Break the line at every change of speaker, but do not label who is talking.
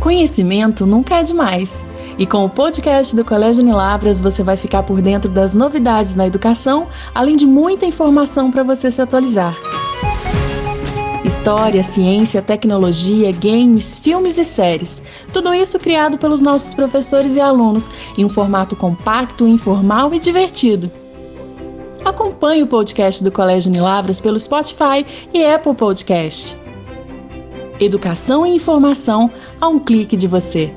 Conhecimento nunca é demais. E com o podcast do Colégio Unilavras você vai ficar por dentro das novidades na educação, além de muita informação para você se atualizar. História, ciência, tecnologia, games, filmes e séries. Tudo isso criado pelos nossos professores e alunos em um formato compacto, informal e divertido. Acompanhe o podcast do Colégio Unilavras pelo Spotify e Apple Podcast. Educação e informação a um clique de você.